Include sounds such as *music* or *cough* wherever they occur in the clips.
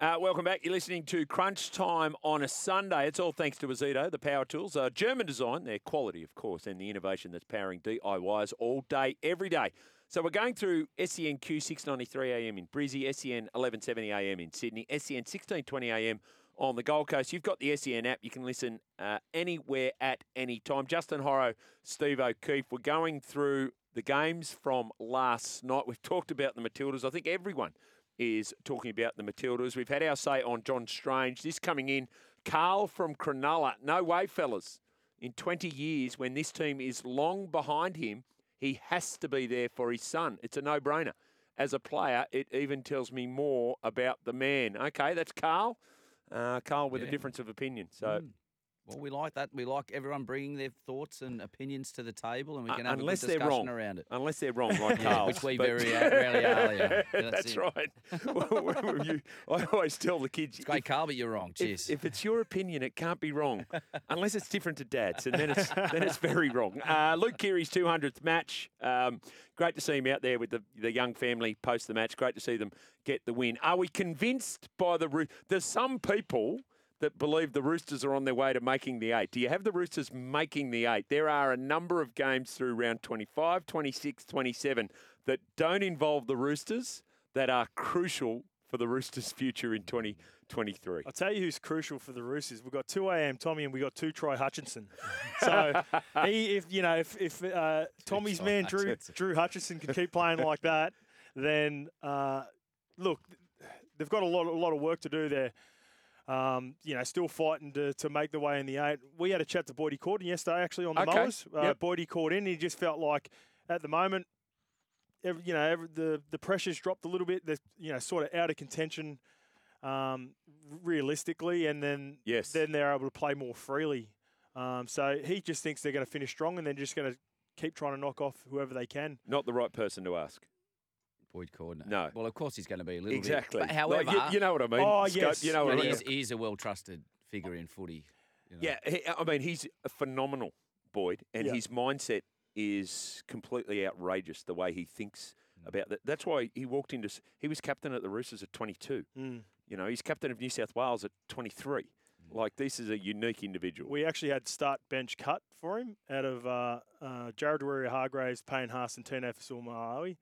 Uh, welcome back. You're listening to Crunch Time on a Sunday. It's all thanks to Ozito, the power tools. Uh, German design, their quality, of course, and the innovation that's powering DIYs all day, every day. So we're going through SENQ 693 AM in Brizzy, SEN 1170 AM in Sydney, SEN 1620 AM on the Gold Coast. You've got the SEN app. You can listen uh, anywhere at any time. Justin Horo, Steve O'Keefe. We're going through the games from last night. We've talked about the Matildas. I think everyone is talking about the Matildas. We've had our say on John Strange. This coming in, Carl from Cronulla. No way, fellas. In 20 years, when this team is long behind him, he has to be there for his son. It's a no brainer. As a player, it even tells me more about the man. Okay, that's Carl. Uh, Carl with Yeah. a difference of opinion. So. Mm. Well, we like that. We like everyone bringing their thoughts and opinions to the table, and we Uh, can have unless a good discussion wrong. around it. Unless they're wrong, *laughs* like Yeah, which we very, uh, *laughs* rarely are, yeah. Yeah, that's that's right. *laughs* Well, you- I always tell the kids. It's great, Carl, but you're wrong. If, Cheers. if it's your opinion, it can't be wrong, unless it's different to Dad's, and then it's then it's very wrong. Uh, Luke Keary's 200th match. Um, great to see him out there with the the young family post the match. Great to see them get the win. Are we convinced by the? There's some people that believe the Roosters are on their way to making the eight. Do you have the Roosters making the eight? There are a number of games through round 25, 26, 27 that don't involve the Roosters that are crucial for the Roosters' future in 2023. I'll tell you who's crucial for the Roosters. We've got two AM Tommy and we've got two Troy Hutchison. *laughs* So he, if you know, if, if uh, Tommy's man Drew Hutchison. Drew Hutchison can keep playing like that, then uh, look, they've got a lot a lot of work to do there. Um, you know, still fighting to, to make the way in the eight. We had a chat to Boydie Cordner yesterday, actually on the Okay, mowers. Uh, yep. Boydie called in. He just felt like at the moment, every, you know, every, the the pressure's dropped a little bit. They're you know sort of out of contention, um, realistically, and then Yes. then they're able to play more freely. Um, so he just thinks they're going to finish strong, and they're just going to keep trying to knock off whoever they can. Not the right person to ask. Boyd Cordner. No. Well, of course he's going to be a little Exactly. bit. But Like, however, you, you know what I mean. Oh, Scope, yes. You know what I mean. he's, he's a well-trusted figure in footy. you know. Yeah, he, I mean, he's a phenomenal Boyd, and Yeah. his mindset is completely outrageous. The way he thinks Mm. about that. That's why he walked into. He was captain at the Roosters at 22. Mm. You know, he's captain of New South Wales at 23. Mm. Like this is a unique individual. We actually had start bench cut for him out of uh, uh, Jared Waerea-Hargreaves, Payne Haas, and Tino Fasuma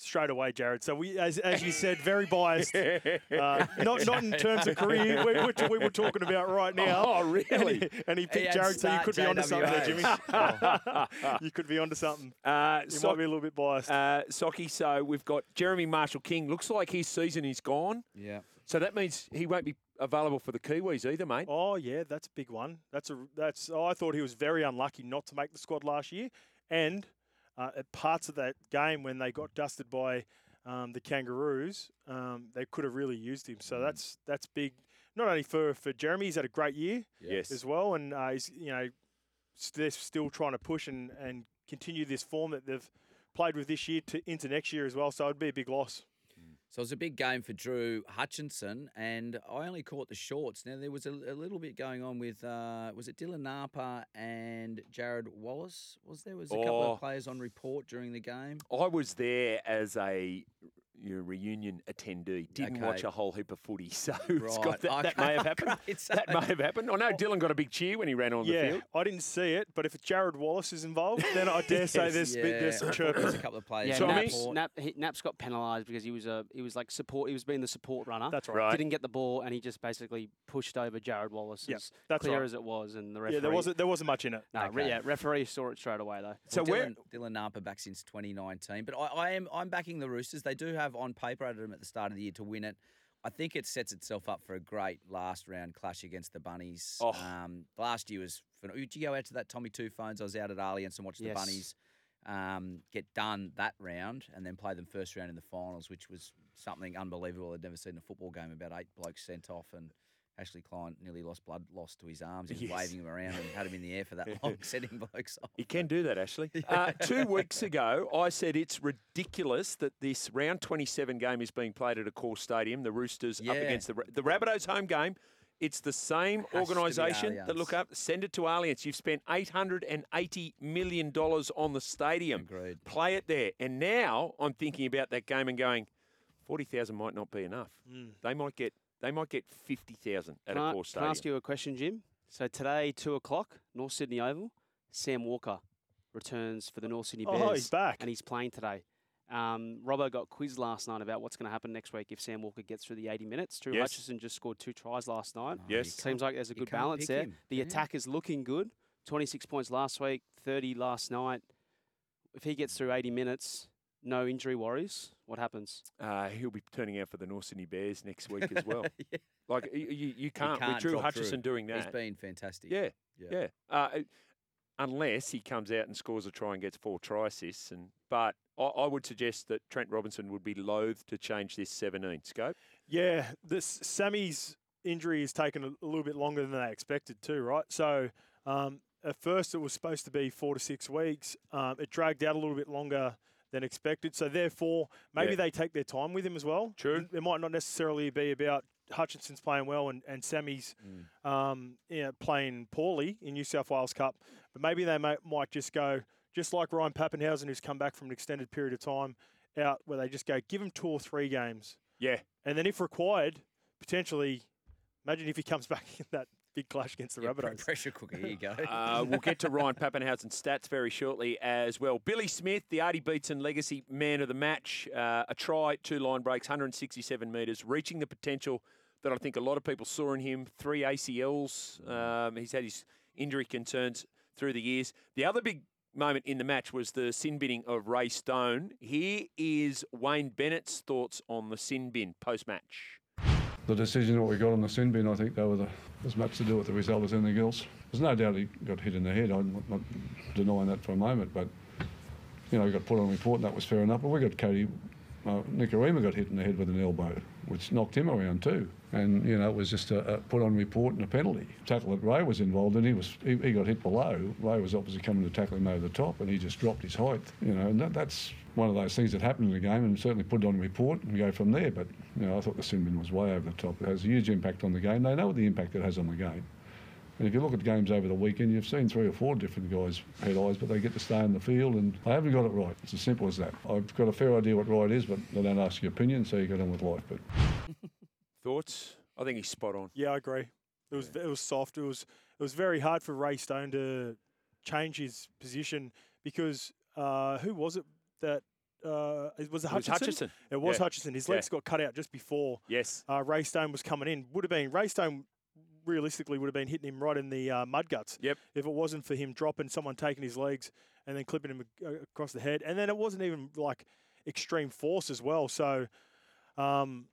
Straight away, Jared. So we, as, as you said, very biased. *laughs* Uh, not not in terms of career, whi- which we were talking about right now. Oh, And really? he, and he He picked had Jared, so you start could be onto something there, Jimmy. JWH. *laughs* you could be onto something. Uh, You so, might be a little bit biased. uh, Socky, so we've got Jeremy Marshall King. Looks like his season is gone. Yeah. So that means he won't be available for the Kiwis either, mate. Oh yeah, that's a big one. That's a that's. Oh, I thought he was very unlucky not to make the squad last year, and uh, at parts of that game when they got dusted by um, the Kangaroos, um, they could have really used him. Mm. So that's that's big. Not only for for Jeremy, he's had a great year Yes. as well, and uh, he's you know s- they're still trying to push and and continue this form that they've played with this year to into next year as well. So it'd be a big loss. So it was a big game for Drew Hutchison, and I only caught the shorts. Now there was a, a little bit going on with uh, was it Dylan Napa and Jarrod Wallace? Was there was a couple Oh. of players on report during the game? I was there as a you know, reunion attendee. Didn't watch a whole heap of footy, *laughs* so it's got Right, that, that may have *laughs* happened. so- That may have happened. I know Dylan got a big cheer when he ran on the yeah, field. I didn't see it, but if Jarrod Wallace is involved, then I dare *laughs* say Yes. there's bit- there's some chirping. there was a couple of players. Yeah, So, on I mean- Naps. Nap, he, Naps got penalised because he was a he was like support. He was being the support runner. That's right. Right. Didn't get the ball, and he just basically pushed over Jarrod Wallace. Yeah, as that's clear right. as it was, and the referee. Yeah, there wasn't there wasn't much in it. No, re- Okay. yeah, referee saw it straight away though. So Well, where? Dylan, Dylan Napa back since 2019, but I, I am I'm backing the Roosters. They do have on paper I had them at the start of the year to win it. I think it sets itself up for a great last round clash against the Bunnies. Oh. Um, last year was. phen- Did you go out to that Tommy Two Phones? I was out at Allianz and watched the Bunnies um, get done that round and then play them first round in the finals, which was something unbelievable. I'd never seen in a football game about eight blokes sent off and. Ashley Klein nearly lost blood loss to his arms. He was Yes. waving him around and had him in the air for that long, *laughs* sending blokes off. You can do that, Ashley. *laughs* Uh, two weeks ago, I said it's ridiculous that this round 27 game is being played at Accor stadium. The Roosters up against the the Rabbitohs home game. It's the same organisation that look up. Send it to Allianz. You've spent 880 million dollars on the stadium. Agreed. Play it there. And now I'm thinking about that game and going, 40,000 might not be enough. They might get they might get 50,000 at Can a I, core can I stadium. ask you a question, Jim? So today, two o'clock, North Sydney Oval. Sam Walker returns for the North Sydney Bears. Oh, he's back. and he's playing today. Um, Robbo got quizzed last night about what's going to happen next week if Sam Walker gets through the 80 minutes. Drew Yes. Hutchison just scored two tries last night. No, Yes. you Seems like there's a good balance there. him. The Yeah. attack is looking good. 26 points last week, 30 last night. If he gets through 80 minutes, no injury worries. What happens? Uh, he'll be turning out for the North Sydney Bears next *laughs* week as well. Yeah. Like you, you, you can't, can't with Drew drop Hutchison through. doing He's that. been fantastic. Yeah, Yeah. yeah. Uh, unless he comes out and scores a try and gets four try assists, and but I, I would suggest that Trent Robinson would be loath to change this 17 scope. Yeah, this Sammy's injury has taken a, a little bit longer than they expected too, right? So um, at first it was supposed to be four to six weeks. Um, it dragged out a little bit longer than expected. So therefore, maybe Yeah. they take their time with him as well. True. It might not necessarily be about Hutchison's playing well and, and Sammy's Mm. um, you know, playing poorly in New South Wales Cup, but maybe they may, might just go just like Ryan Papenhuyzen, who's come back from an extended period of time out, where they just go give him two or three games, Yeah, and then if required, potentially, imagine if he comes *laughs* back in that big clash against the Yeah, Rabbitohs. pressure cooker. Here you go. *laughs* uh, we'll get to Ryan Papenhuyzen's stats very shortly as well. Billy Smith, the Artie Beetson Legacy Man of the Match, uh, a try, two line breaks, 167 metres, reaching the potential that I think a lot of people saw in him. Three ACLs. Um, he's had his injury concerns through the years. The other big moment in the match was the sin binning of Ray Stone. Here is Wayne Bennett's thoughts on the sin bin post match. The decision that we got on the sin bin, I think they was as much to do with the result as anything else. There's no doubt he got hit in the head. I'm not, not denying that for a moment, but you know, he got put on report and that was fair enough. But we got Kodi, uh, Nikorima got hit in the head with an elbow, which knocked him around too. And you know, it was just a, a put on report and a penalty. Tackle that Ray was involved in, he was he, he got hit below. Ray was obviously coming to tackle him over the top, and he just dropped his height. You know, and that, that's one of those things that happened in the game, and certainly put it on report and go from there. But you know, I thought the sin bin was way over the top. It has a huge impact on the game. They know what the impact it has on the game. And if you look at games over the weekend, you've seen three or four different guys head eyes, but they get to stay in the field, and they haven't got it right. It's as simple as that. I've got a fair idea what right is, but they don't ask your opinion, so you get on with life. But *laughs* Thoughts? I think he's spot on. Yeah, I agree. It was it was soft. It was it was very hard for Ray Stone to change his position because uh, who was it that uh, it was it It was Hutchison? It was Yeah. Hutchison. His Yeah. legs got cut out just before Yes. uh, Ray Stone was coming in. Would have been Ray Stone. Realistically, would have been hitting him right in the uh, mud guts. Yep. If it wasn't for him dropping, someone taking his legs and then clipping him across the head, and then it wasn't even like extreme force as well. So, um,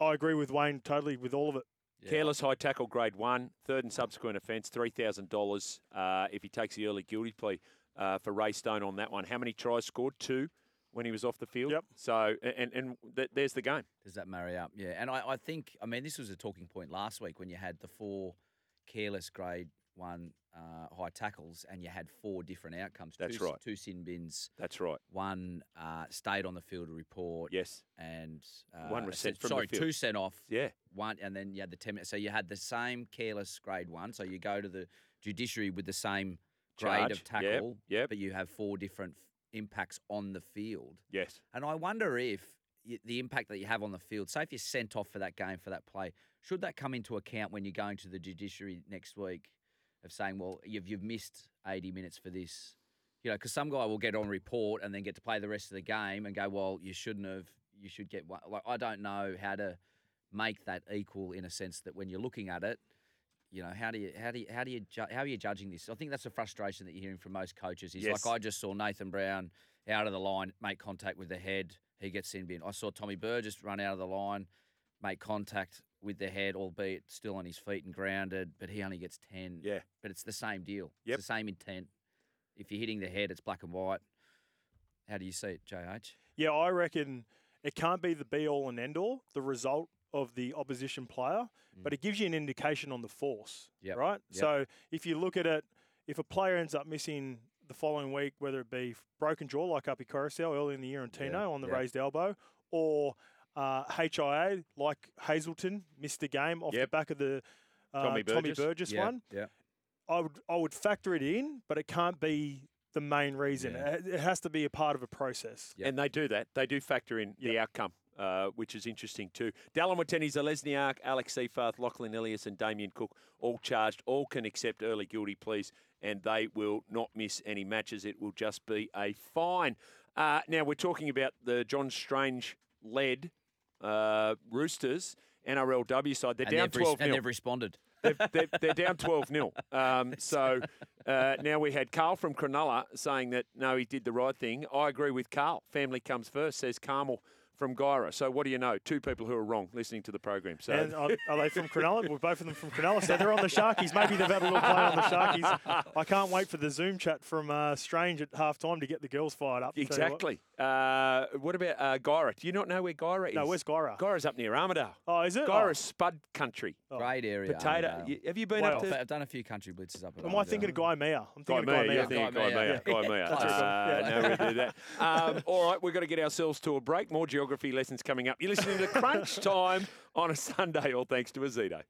I agree with Wayne totally with all of it. Yeah. Careless high tackle, grade one, third and subsequent offence, three thousand dollars uh, if he takes the early guilty plea uh, for Ray Stone on that one. How many tries scored? Two when he was off the field. Yep. So and and th- there's the game. Does that marry up? Yeah. And I, I think, I mean, this was a talking point last week when you had the four careless grade one uh, high tackles and you had four different outcomes. That's two, right. Two sin bins. That's right. One uh, stayed on the field to report. Yes. And uh, One was sent sent- from the sorry, field. two sent off. Yeah. One, and then you had the ten minutes. So you had the same careless grade one. So you go to the judiciary with the same grade of Charge. Yep, tackle, yep. but you have four different f- impacts on the field. Yes. And I wonder if the impact that you have on the field, say if you're sent off for that game, for that play, should that come into account when you're going to the judiciary next week of saying, well, you've, you've missed 80 minutes for this? You know, because some guy will get on report and then get to play the rest of the game and go, well, you shouldn't have, you should get one. Like, I don't know how to make that equal in a sense that when you're looking at it, you know, how do you how do you how do you ju- how are you judging this? I think that's a frustration that you're hearing from most coaches. Is Yes. like I just saw Nathan Brown out of the line, make contact with the head, he gets in bin. I saw Tommy Burr just run out of the line, make contact with the head, albeit still on his feet and grounded, but he only gets ten. Yeah. But it's the same deal. Yep. It's the same intent. If you're hitting the head, it's black and white. How do you see it, JH? Yeah, I reckon it can't be the be all and end all, the result of the opposition player, but it gives you an indication on the force, Mm. Yep, right? yep. So if you look at it, if a player ends up missing the following week, whether it be broken jaw like Api Koroisau early in the year and Tino Yeah, on the yeah. raised elbow, or uh, HIA like Hazelton missed the game off the back of the uh, Tommy Burgess. Burgess yeah, one, Yeah. I would I would factor it in, but it can't be the main reason. Yeah. It it has to be a part of a process. Yep. And they do that. They do factor in the outcome, uh, which is interesting too. Dallin Watene, Zelezniak, Alex Seyfarth, Lachlan Ilias, and Damien Cook all charged. All can accept early guilty pleas, and they will not miss any matches. It will just be a fine. Uh, now we're talking about the John Strange led uh, Roosters NRLW side. They're And down they've, res- 12 and they've responded. they're, they're, they're down 12 0. Um, so uh, now we had Carl from Cronulla saying that no, he did the right thing. I agree with Carl. Family comes first, says Carmel from Guyra. So what do you know? Two people who are wrong listening to the program. So And are, are they from Cronulla? Well, both of them from Cronulla, so they're on the Sharkies. Maybe they've had a little play on the Sharkies. I can't wait for the Zoom chat from uh, Strange at half time to get the girls fired up. I'll tell you what. exactly. Uh, what about uh, Guyra? Do you not know where Guyra is? No, where's Guyra? Guyra's up near Armidale. Oh, is it? Guyra's Spud country. Oh. Great area. Potato. You- have you been Well, up I've, to? I've done a few country blitzes up at Oh, am I thinking of Armadale. Guy Meyer? I'm Guy thinking Meyer, of Guy you're Meyer. thinking Guy Guy Meyer. Meyer. Guy Meyer. That's it. Uh, Yeah. no, we do that. *laughs* Um, all right, we've got to get ourselves to a break. More geography lessons coming up. You're listening to Crunch Time on a Sunday, all thanks to Ozito.